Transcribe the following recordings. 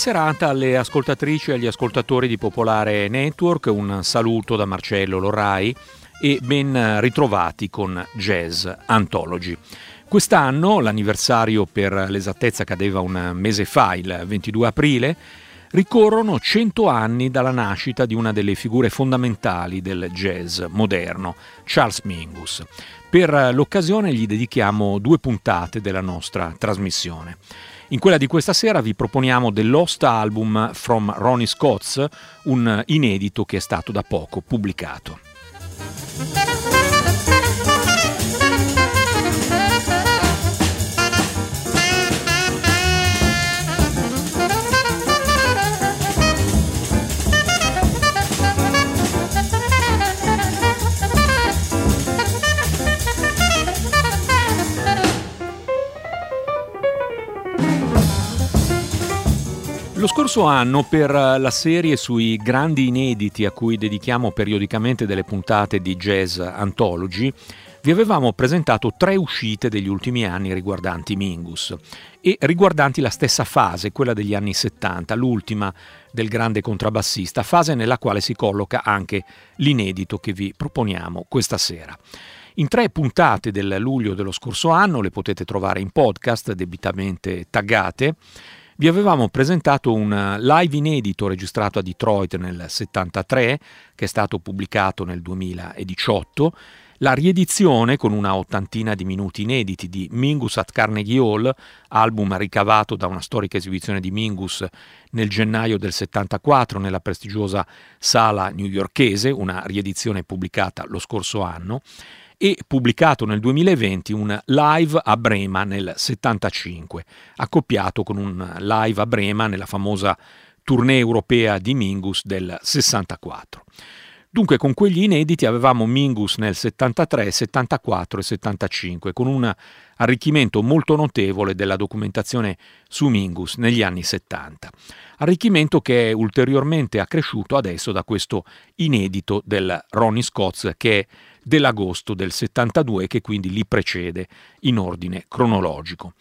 Serata alle ascoltatrici e agli ascoltatori di Popolare Network, un saluto da Marcello Lorai e ben ritrovati con Jazz Anthology. Quest'anno, l'anniversario per l'esattezza cadeva un mese fa, il 22 aprile, ricorrono 100 anni dalla nascita di una delle figure fondamentali del jazz moderno, Charles Mingus. Per l'occasione gli dedichiamo due puntate della nostra trasmissione. In quella di questa sera vi proponiamo The Lost Album from Ronnie Scott's, un inedito che è stato da poco pubblicato. Lo scorso anno, per la serie sui grandi inediti a cui dedichiamo periodicamente delle puntate di Jazz Anthology, vi avevamo presentato tre uscite degli ultimi anni riguardanti Mingus e riguardanti la stessa fase, quella degli anni 70, l'ultima del grande contrabbassista, fase nella quale si colloca anche l'inedito che vi proponiamo questa sera. In tre puntate del luglio dello scorso anno, le potete trovare in podcast debitamente taggate, vi avevamo presentato un live inedito registrato a Detroit nel 73, che è stato pubblicato nel 2018, la riedizione con una ottantina di minuti inediti di Mingus at Carnegie Hall, album ricavato da una storica esibizione di Mingus nel gennaio del 74 nella prestigiosa sala newyorkese, una riedizione pubblicata lo scorso anno, e pubblicato nel 2020 un live a Brema nel 75, accoppiato con un live a Brema nella famosa tournée europea di Mingus del 64. Dunque con quegli inediti avevamo Mingus nel 73, 74 e 75, con un arricchimento molto notevole della documentazione su Mingus negli anni 70. Arricchimento che è ulteriormente accresciuto adesso da questo inedito del Ronnie Scott's che è dell'agosto del 72 che quindi li precede in ordine cronologico.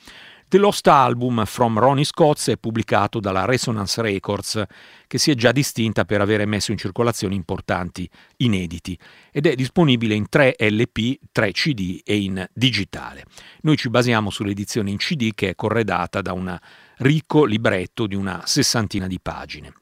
The Lost Album from Ronnie Scott's è pubblicato dalla Resonance Records, che si è già distinta per avere messo in circolazione importanti inediti ed è disponibile in 3 LP, 3 CD e in digitale. Noi ci basiamo sull'edizione in CD che è corredata da un ricco libretto di una sessantina di pagine.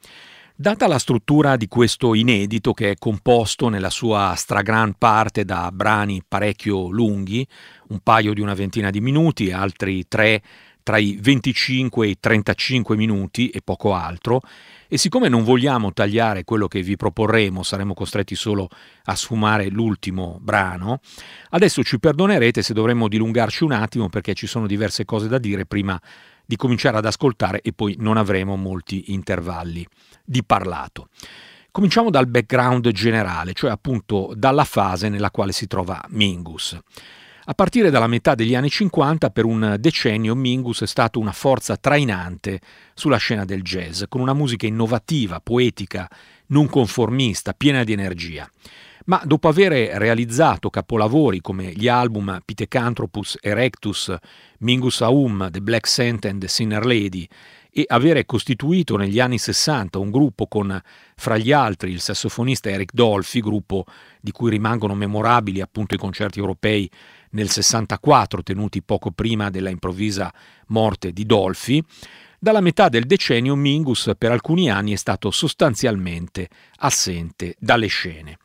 Data la struttura di questo inedito, che è composto nella sua stragran parte da brani parecchio lunghi, un paio di una ventina di minuti, altri tre tra i 25 e i 35 minuti e poco altro, e siccome non vogliamo tagliare quello che vi proporremo, saremo costretti solo a sfumare l'ultimo brano, adesso ci perdonerete se dovremmo dilungarci un attimo perché ci sono diverse cose da dire prima di cominciare ad ascoltare e poi non avremo molti intervalli di parlato. Cominciamo dal background generale, cioè appunto dalla fase nella quale si trova Mingus. A partire dalla metà degli anni 50, per un decennio Mingus è stato una forza trainante sulla scena del jazz, con una musica innovativa, poetica, non conformista, piena di energia. Ma dopo aver realizzato capolavori come gli album Pithecanthropus Erectus, Mingus Aum, The Black Saint and The Sinner Lady e avere costituito negli anni 60 un gruppo con fra gli altri il sassofonista Eric Dolphy, gruppo di cui rimangono memorabili appunto i concerti europei nel 64 tenuti poco prima della improvvisa morte di Dolphy, dalla metà del decennio Mingus per alcuni anni è stato sostanzialmente assente dalle scene.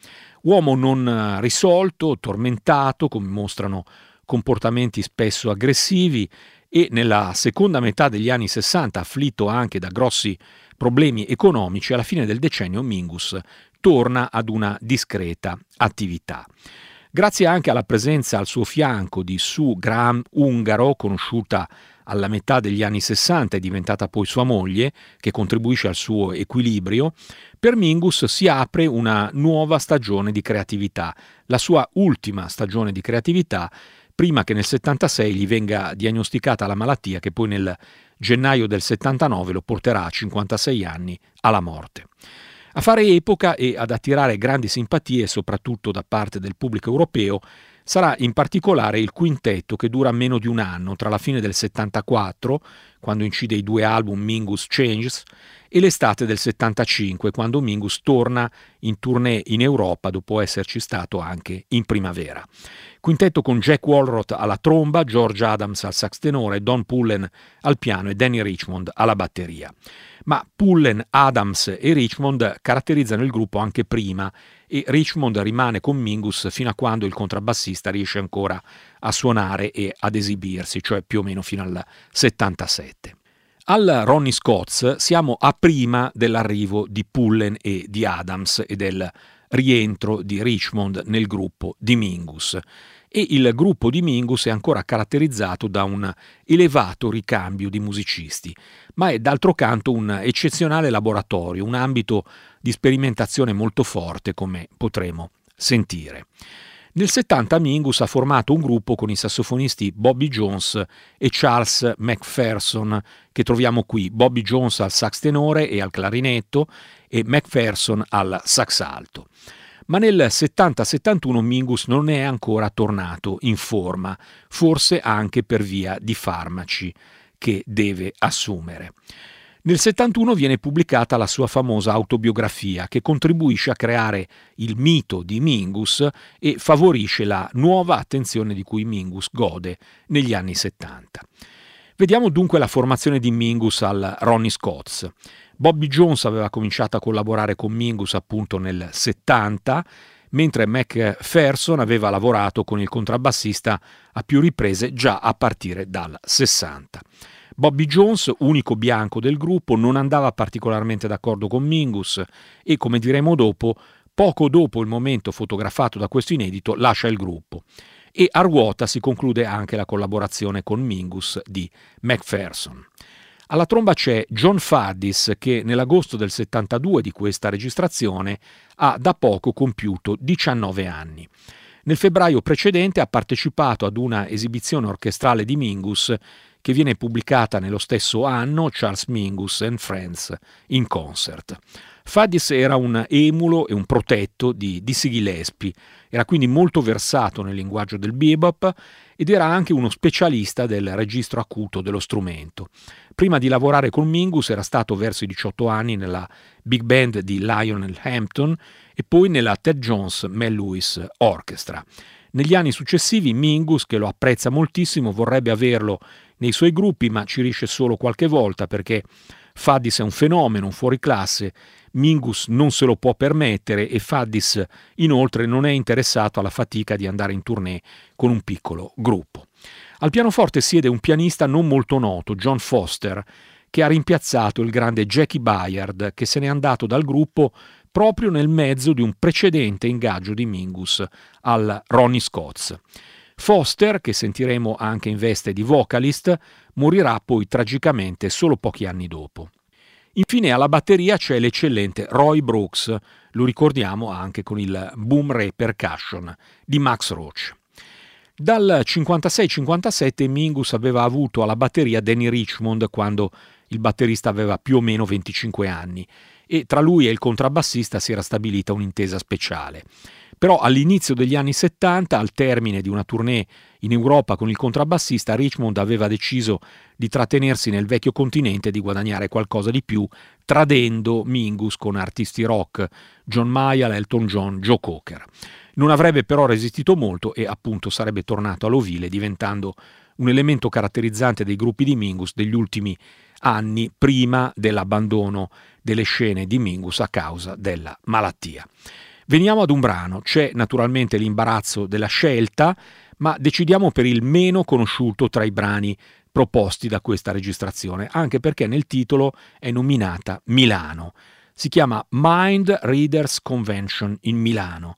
Uomo non risolto, tormentato, come mostrano comportamenti spesso aggressivi e nella seconda metà degli anni 60 afflitto anche da grossi problemi economici, alla fine del decennio Mingus torna ad una discreta attività. Grazie anche alla presenza al suo fianco di Sue Graham Ungaro, conosciuta alla metà degli anni 60 è diventata poi sua moglie, che contribuisce al suo equilibrio, per Mingus si apre una nuova stagione di creatività, la sua ultima stagione di creatività, prima che nel 76 gli venga diagnosticata la malattia che poi nel gennaio del 79 lo porterà a 56 anni alla morte. A fare epoca e ad attirare grandi simpatie, soprattutto da parte del pubblico europeo, sarà in particolare il quintetto che dura meno di un anno, tra la fine del 74, quando incide i due album Mingus Changes, e l'estate del 75, quando Mingus torna in tournée in Europa dopo esserci stato anche in primavera. Quintetto con Jack Walroth alla tromba, George Adams al sax tenore, Don Pullen al piano e Danny Richmond alla batteria. Ma Pullen, Adams e Richmond caratterizzano il gruppo anche prima e Richmond rimane con Mingus fino a quando il contrabbassista riesce ancora a suonare e ad esibirsi, cioè più o meno fino al 77. Al Ronnie Scott's siamo a prima dell'arrivo di Pullen e di Adams e del rientro di Richmond nel gruppo di Mingus e il gruppo di Mingus è ancora caratterizzato da un elevato ricambio di musicisti, ma è d'altro canto un eccezionale laboratorio, un ambito di sperimentazione molto forte, come potremo sentire. Nel 70 Mingus ha formato un gruppo con i sassofonisti Bobby Jones e Charles McPherson, che troviamo qui, Bobby Jones al sax tenore e al clarinetto e McPherson al sax alto ma nel 70-71 Mingus non è ancora tornato in forma, forse anche per via di farmaci che deve assumere. Nel 71 viene pubblicata la sua famosa autobiografia che contribuisce a creare il mito di Mingus e favorisce la nuova attenzione di cui Mingus gode negli anni 70. Vediamo dunque la formazione di Mingus al Ronnie Scott's. Bobby Jones aveva cominciato a collaborare con Mingus appunto nel 70, mentre McPherson aveva lavorato con il contrabbassista a più riprese già a partire dal 60. Bobby Jones, unico bianco del gruppo, non andava particolarmente d'accordo con Mingus e, come diremo dopo, poco dopo il momento fotografato da questo inedito, lascia il gruppo. E a ruota si conclude anche la collaborazione con Mingus di McPherson. Alla tromba c'è John Faddis che nell'agosto del 72 di questa registrazione ha da poco compiuto 19 anni. Nel febbraio precedente ha partecipato ad una esibizione orchestrale di Mingus che viene pubblicata nello stesso anno, Charles Mingus and Friends in Concert. Faddis era un emulo e un protetto di Dizzy Gillespie, era quindi molto versato nel linguaggio del bebop ed era anche uno specialista del registro acuto dello strumento. Prima di lavorare con Mingus era stato verso i 18 anni nella big band di Lionel Hampton e poi nella Ted Jones Mel Lewis Orchestra. Negli anni successivi Mingus, che lo apprezza moltissimo, vorrebbe averlo nei suoi gruppi, ma ci riesce solo qualche volta perché Faddis è un fenomeno, un fuoriclasse, Mingus non se lo può permettere e Faddis inoltre non è interessato alla fatica di andare in tournée con un piccolo gruppo. Al pianoforte siede un pianista non molto noto, John Foster, che ha rimpiazzato il grande Jackie Bayard, che se n'è andato dal gruppo proprio nel mezzo di un precedente ingaggio di Mingus al Ronnie Scott's. Foster, che sentiremo anche in veste di vocalist, morirà poi tragicamente solo pochi anni dopo. Infine alla batteria c'è l'eccellente Roy Brooks, lo ricordiamo anche con il Boom Ray Percussion di Max Roach. Dal 56-57 Mingus aveva avuto alla batteria Danny Richmond quando il batterista aveva più o meno 25 anni e tra lui e il contrabbassista si era stabilita un'intesa speciale. Però all'inizio degli anni 70, al termine di una tournée in Europa con il contrabbassista, Richmond aveva deciso di trattenersi nel vecchio continente e di guadagnare qualcosa di più, tradendo Mingus con artisti rock, John Mayall, Elton John, Joe Cocker. Non avrebbe però resistito molto e appunto sarebbe tornato all'ovile diventando un elemento caratterizzante dei gruppi di Mingus degli ultimi anni prima dell'abbandono delle scene di Mingus a causa della malattia. Veniamo ad un brano, c'è naturalmente l'imbarazzo della scelta, ma decidiamo per il meno conosciuto tra i brani proposti da questa registrazione, anche perché nel titolo è nominata Milano. Si chiama Mind Readers Convention in Milano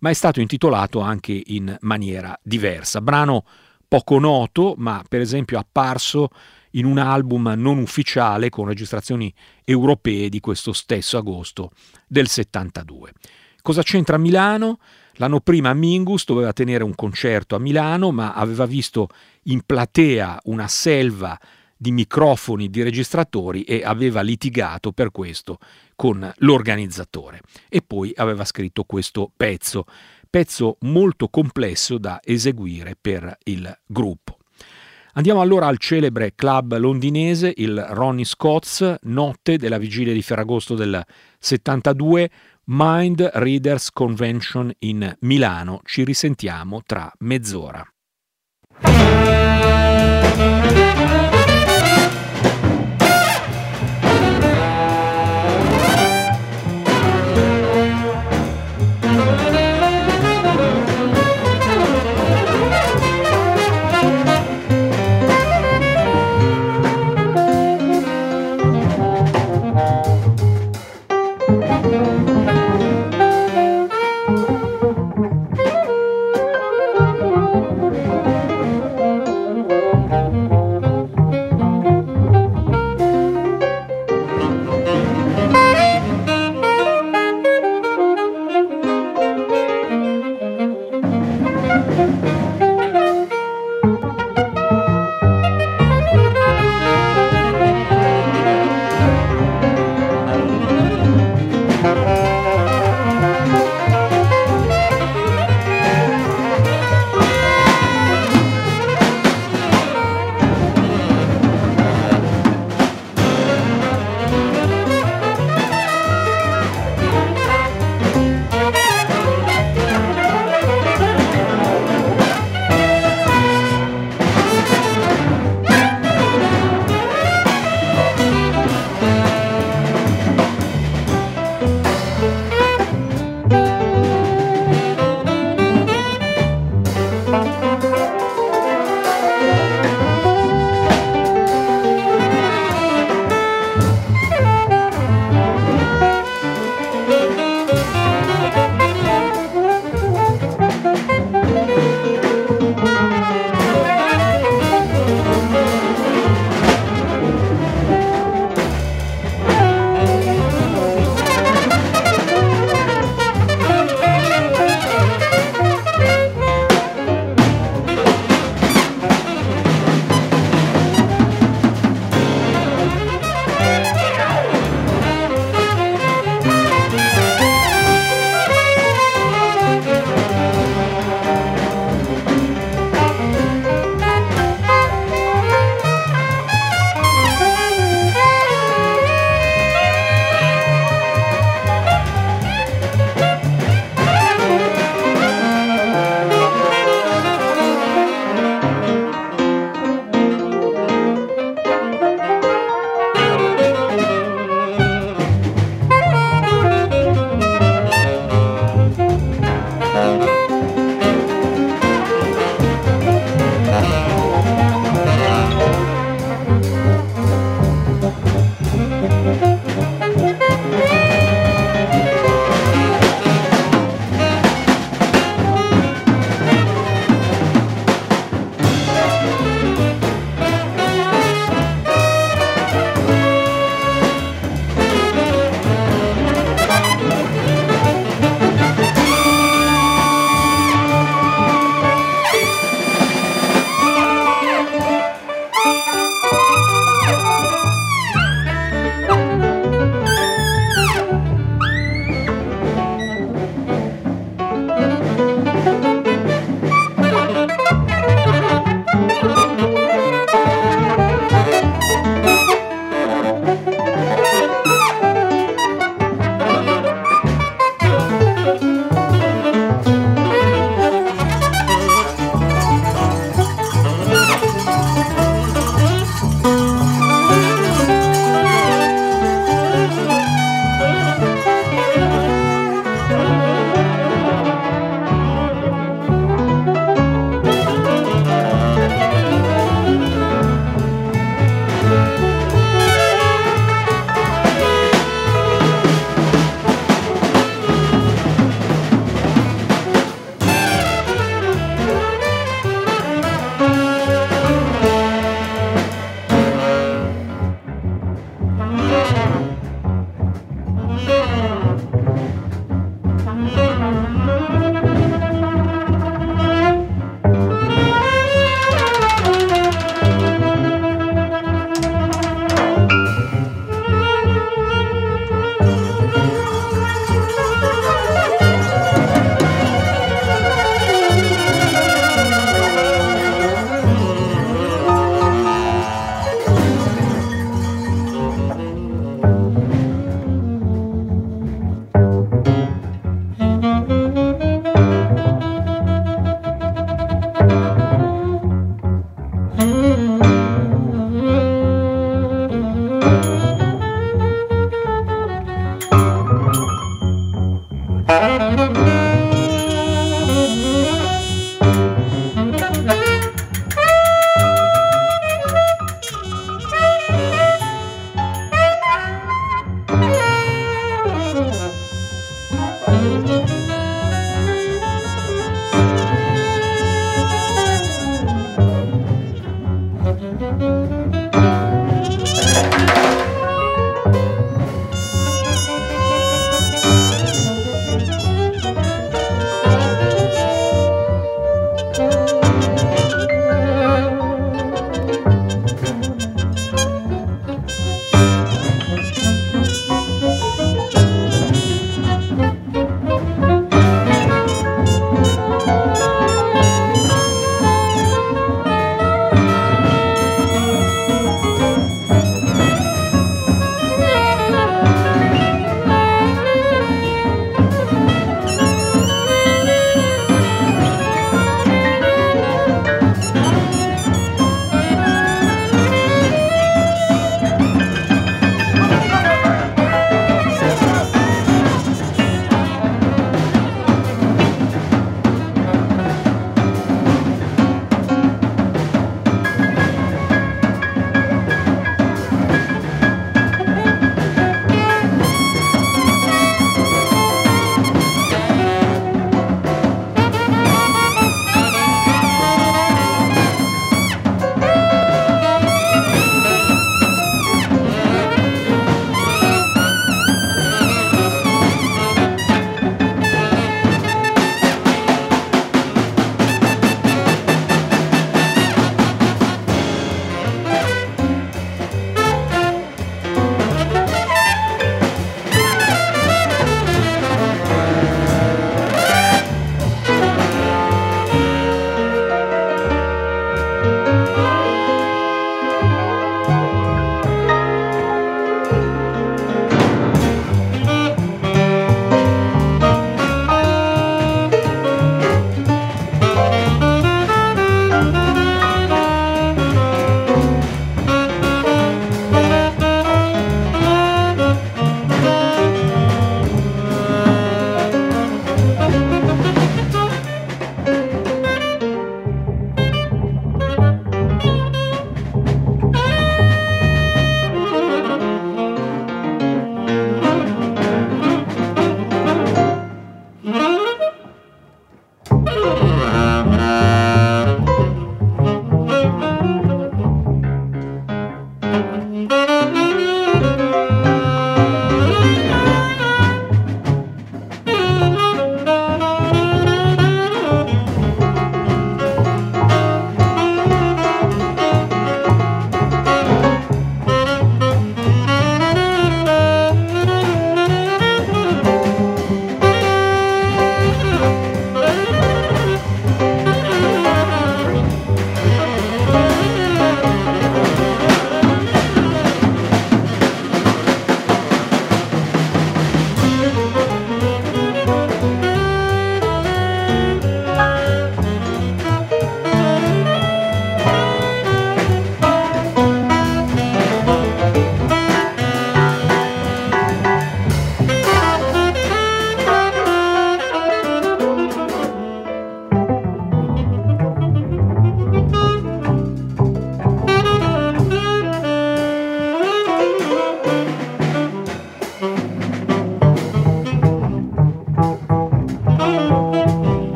ma è stato intitolato anche in maniera diversa. Brano poco noto, ma per esempio apparso in un album non ufficiale con registrazioni europee di questo stesso agosto del 72. Cosa c'entra Milano? L'anno prima Mingus doveva tenere un concerto a Milano, ma aveva visto in platea una selva di microfoni, di registratori e aveva litigato per questo con l'organizzatore. E poi aveva scritto questo pezzo pezzo molto complesso da eseguire per il gruppo. Andiamo allora al celebre club londinese, il Ronnie Scott's, notte della vigilia di Ferragosto del 72, Mind Readers Convention in Milano. Ci risentiamo tra mezz'ora.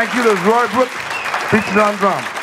Thank you. There's Roy Brooks featured on drums.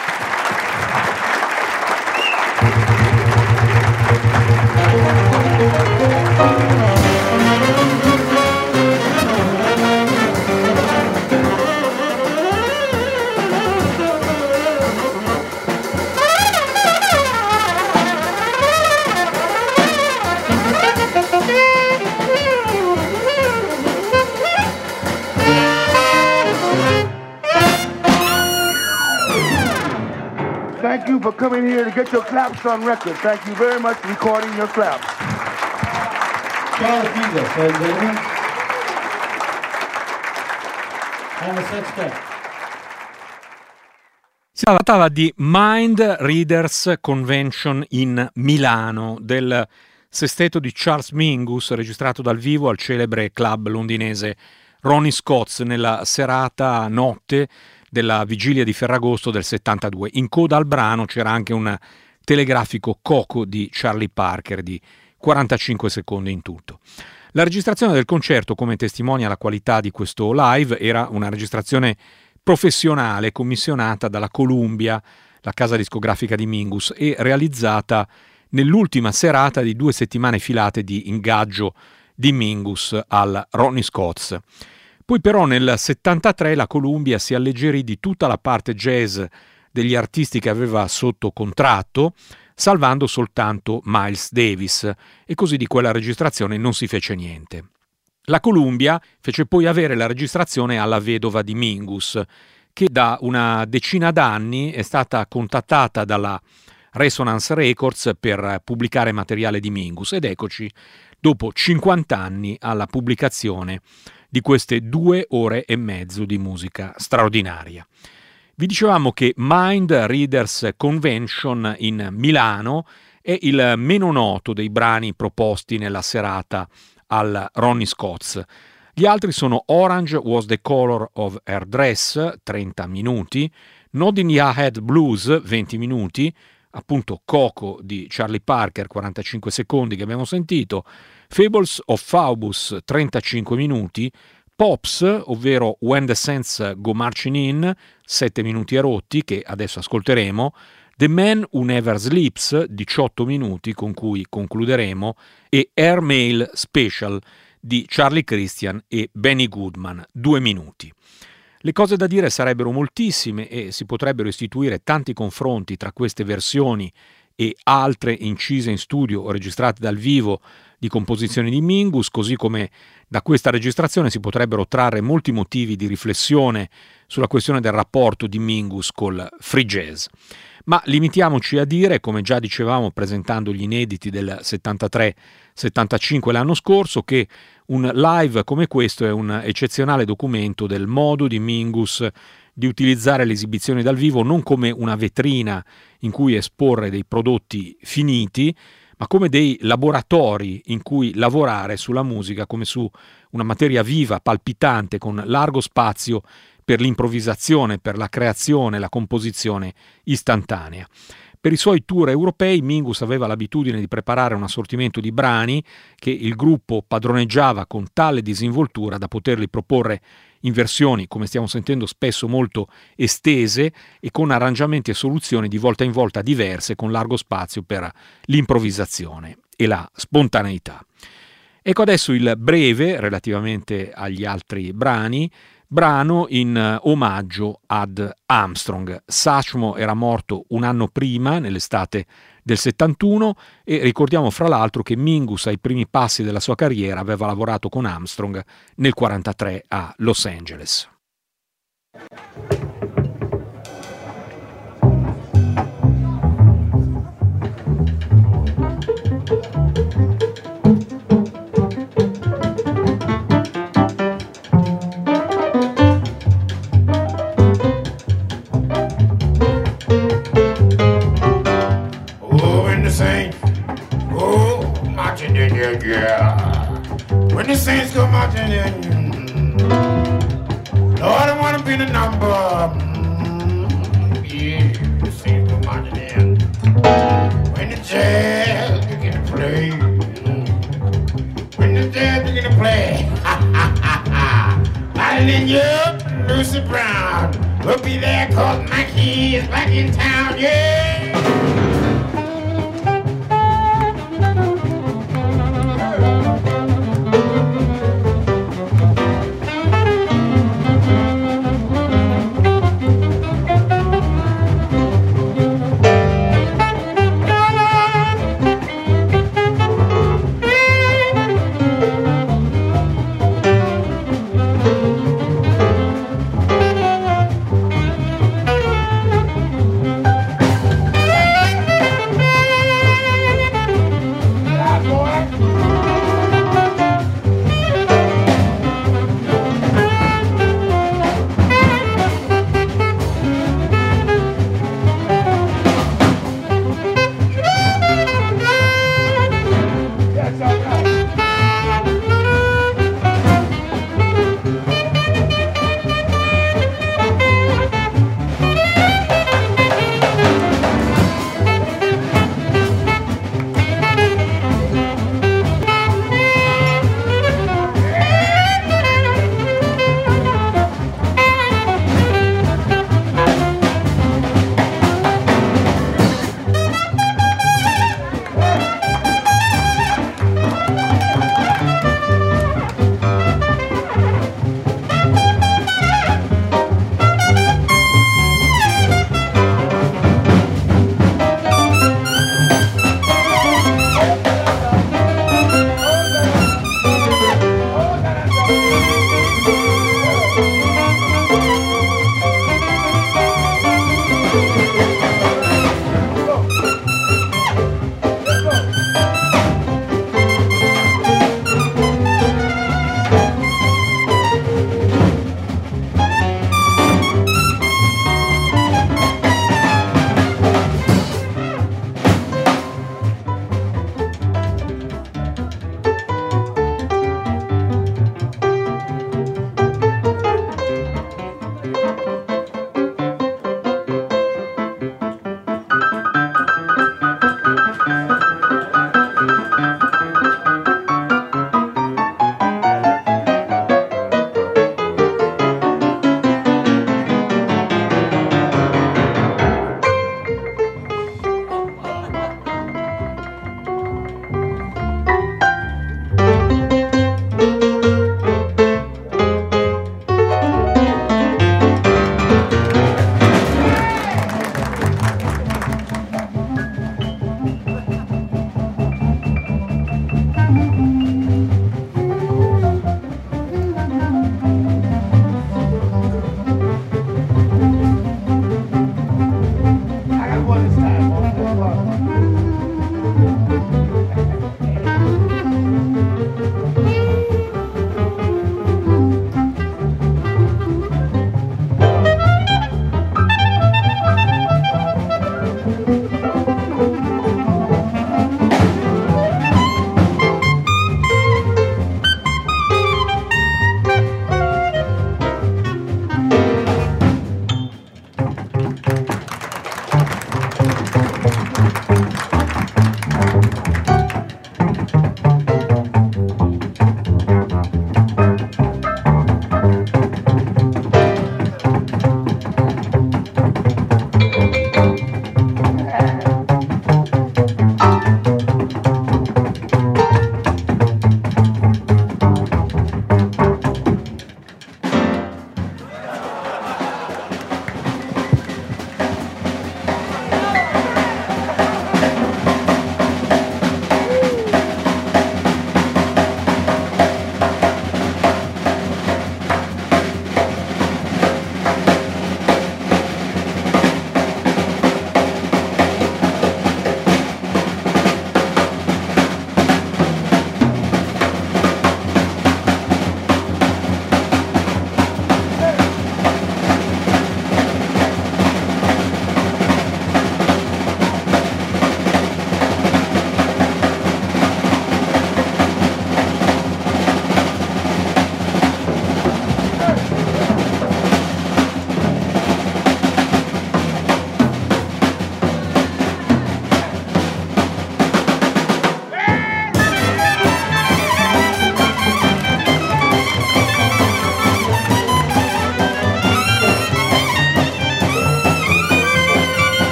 Get your claps on record. Thank you very much for recording your claps. Charles Jesus, ladies and gentlemen. And the sextet. trattava di Mind Readers Convention in Milano del sesteto di Charles Mingus registrato dal vivo al celebre club londinese Ronnie Scott's nella serata notte della vigilia di Ferragosto del 72. In coda al brano c'era anche un telegrafico Coco di Charlie Parker di 45 secondi in tutto. La registrazione del concerto, come testimonia la qualità di questo live, era una registrazione professionale commissionata dalla Columbia, la casa discografica di Mingus, e realizzata nell'ultima serata di due settimane filate di ingaggio di Mingus al Ronnie Scott's. Poi però nel 73 la Columbia si alleggerì di tutta la parte jazz degli artisti che aveva sotto contratto, salvando soltanto Miles Davis, e così di quella registrazione non si fece niente. La Columbia fece poi avere la registrazione alla vedova di Mingus, che da una decina d'anni è stata contattata dalla Resonance Records per pubblicare materiale di Mingus. Ed eccoci dopo 50 anni alla pubblicazione di queste due ore e mezzo di musica straordinaria. Vi dicevamo che Mind Readers Convention in Milano è il meno noto dei brani proposti nella serata al Ronnie Scott's. Gli altri sono Orange Was the Color of Her Dress, 30 minuti, Nodding Ya Head Blues, 20 minuti, appunto Coco di Charlie Parker, 45 secondi che abbiamo sentito, Fables of Faubus, 35 minuti, Pops, ovvero When the Saints Go Marching In, 7 minuti a rotti, che adesso ascolteremo, The Man Who Never Sleeps, 18 minuti con cui concluderemo, e Airmail Special di Charlie Christian e Benny Goodman, 2 minuti. Le cose da dire sarebbero moltissime e si potrebbero istituire tanti confronti tra queste versioni e altre incise in studio o registrate dal vivo di composizioni di Mingus, così come da questa registrazione si potrebbero trarre molti motivi di riflessione sulla questione del rapporto di Mingus col free jazz. Ma limitiamoci a dire, come già dicevamo presentando gli inediti del 73-75 l'anno scorso, che un live come questo è un eccezionale documento del modo di Mingus di utilizzare le esibizioni dal vivo non come una vetrina in cui esporre dei prodotti finiti, ma come dei laboratori in cui lavorare sulla musica come su una materia viva, palpitante, con largo spazio per l'improvvisazione, per la creazione, la composizione istantanea. Per i suoi tour europei Mingus aveva l'abitudine di preparare un assortimento di brani che il gruppo padroneggiava con tale disinvoltura da poterli proporre in versioni, come stiamo sentendo, spesso molto estese e con arrangiamenti e soluzioni di volta in volta diverse, con largo spazio per l'improvvisazione e la spontaneità. Ecco adesso il breve, relativamente agli altri brani, brano in eh, omaggio ad Armstrong. Satchmo era morto un anno prima, nell'estate del 71, e ricordiamo fra l'altro che Mingus ai primi passi della sua carriera aveva lavorato con Armstrong nel 1943 a Los Angeles. Yeah. When the saints come marching in, Lord, I want to be the number. Mm, yeah, the saints come marching in. When the jazz begin to play, mm, when the jazz begin to play, ha ha. Lucy Brown will be there cause Mikey is back in town, yeah.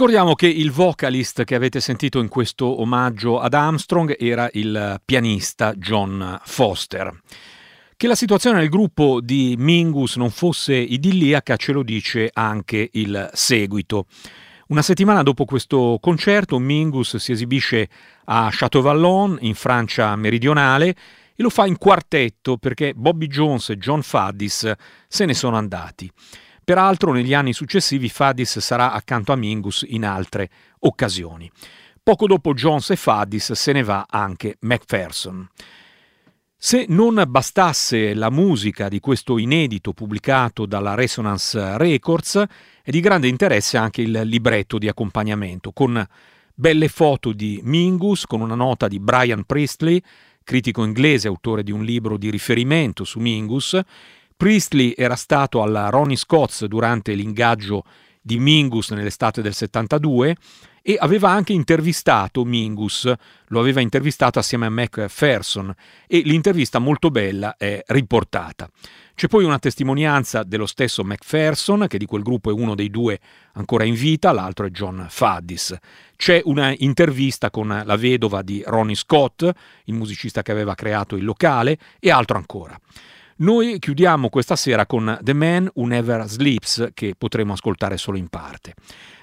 Ricordiamo che il vocalist che avete sentito in questo omaggio ad Armstrong era il pianista John Foster. Che la situazione nel gruppo di Mingus non fosse idilliaca ce lo dice anche il seguito. Una settimana dopo questo concerto Mingus si esibisce a Château-Vallon in Francia meridionale e lo fa in quartetto perché Bobby Jones e John Faddis se ne sono andati. Peraltro negli anni successivi Faddis sarà accanto a Mingus in altre occasioni. Poco dopo Jones e Faddis se ne va anche Macpherson. Se non bastasse la musica di questo inedito pubblicato dalla Resonance Records, è di grande interesse anche il libretto di accompagnamento, con belle foto di Mingus, con una nota di Brian Priestley, critico inglese, autore di un libro di riferimento su Mingus, Priestley era stato alla Ronnie Scott's durante l'ingaggio di Mingus nell'estate del 72 e aveva anche intervistato Mingus, lo aveva intervistato assieme a Macpherson e l'intervista molto bella è riportata. C'è poi una testimonianza dello stesso Macpherson, che di quel gruppo è uno dei due ancora in vita, l'altro è John Faddis. C'è una intervista con la vedova di Ronnie Scott, il musicista che aveva creato il locale, e altro ancora. Noi chiudiamo questa sera con The Man Who Never Sleeps, che potremo ascoltare solo in parte.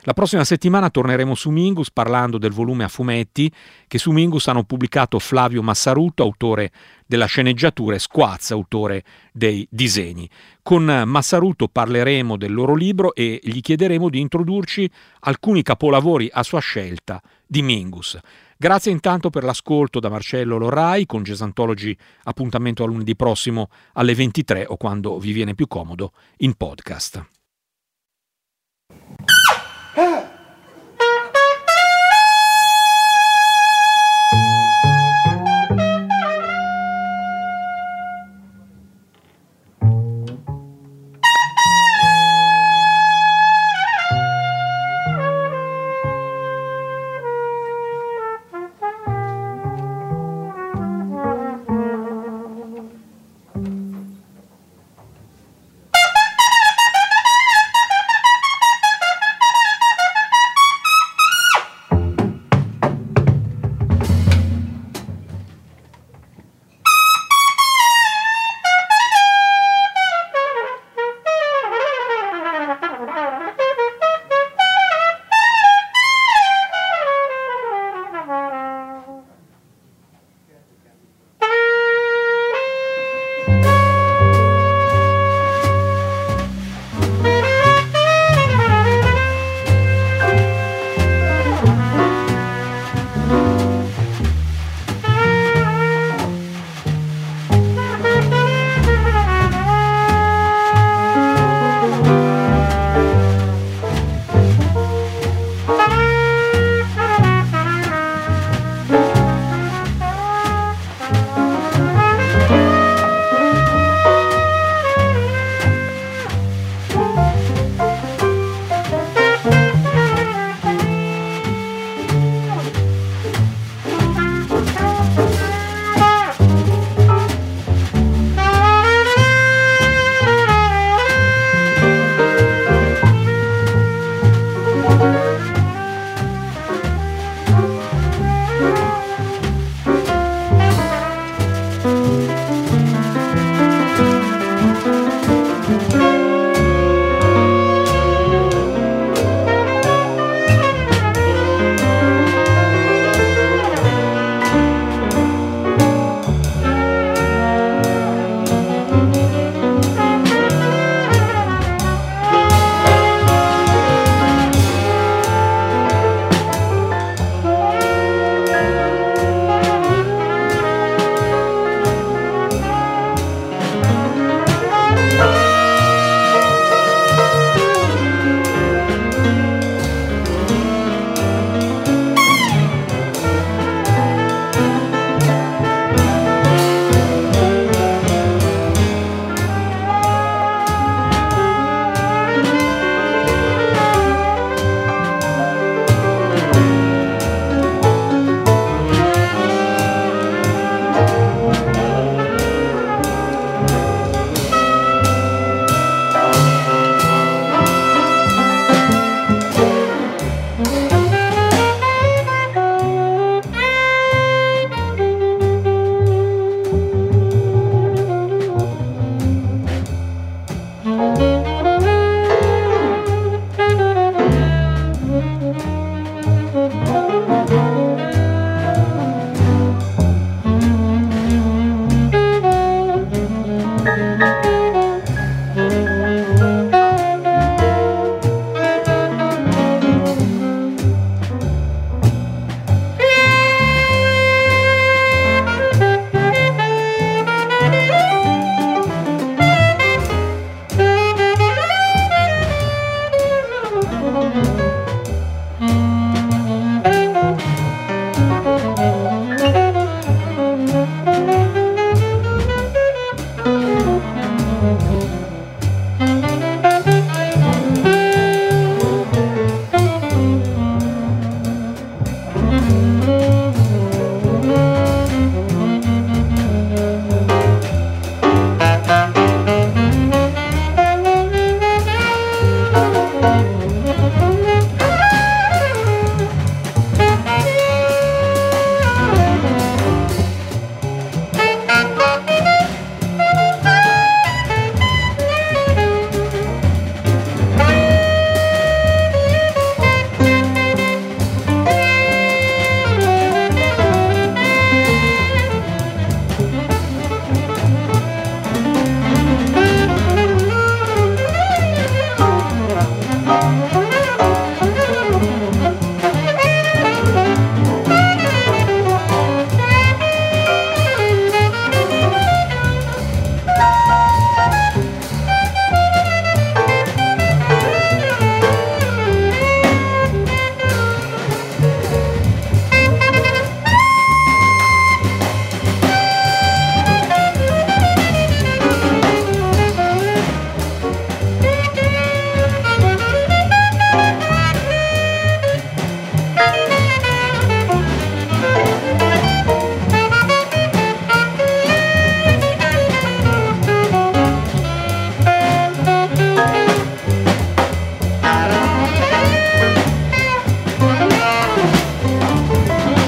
La prossima settimana torneremo su Mingus parlando del volume a fumetti che su Mingus hanno pubblicato Flavio Massaruto, autore della sceneggiatura, e Squaz, autore dei disegni. Con Massaruto parleremo del loro libro e gli chiederemo di introdurci alcuni capolavori a sua scelta di Mingus. Grazie intanto per l'ascolto da Marcello Lorai con Gesantologi. appuntamento a lunedì prossimo alle 23 o quando vi viene più comodo in podcast. Ah!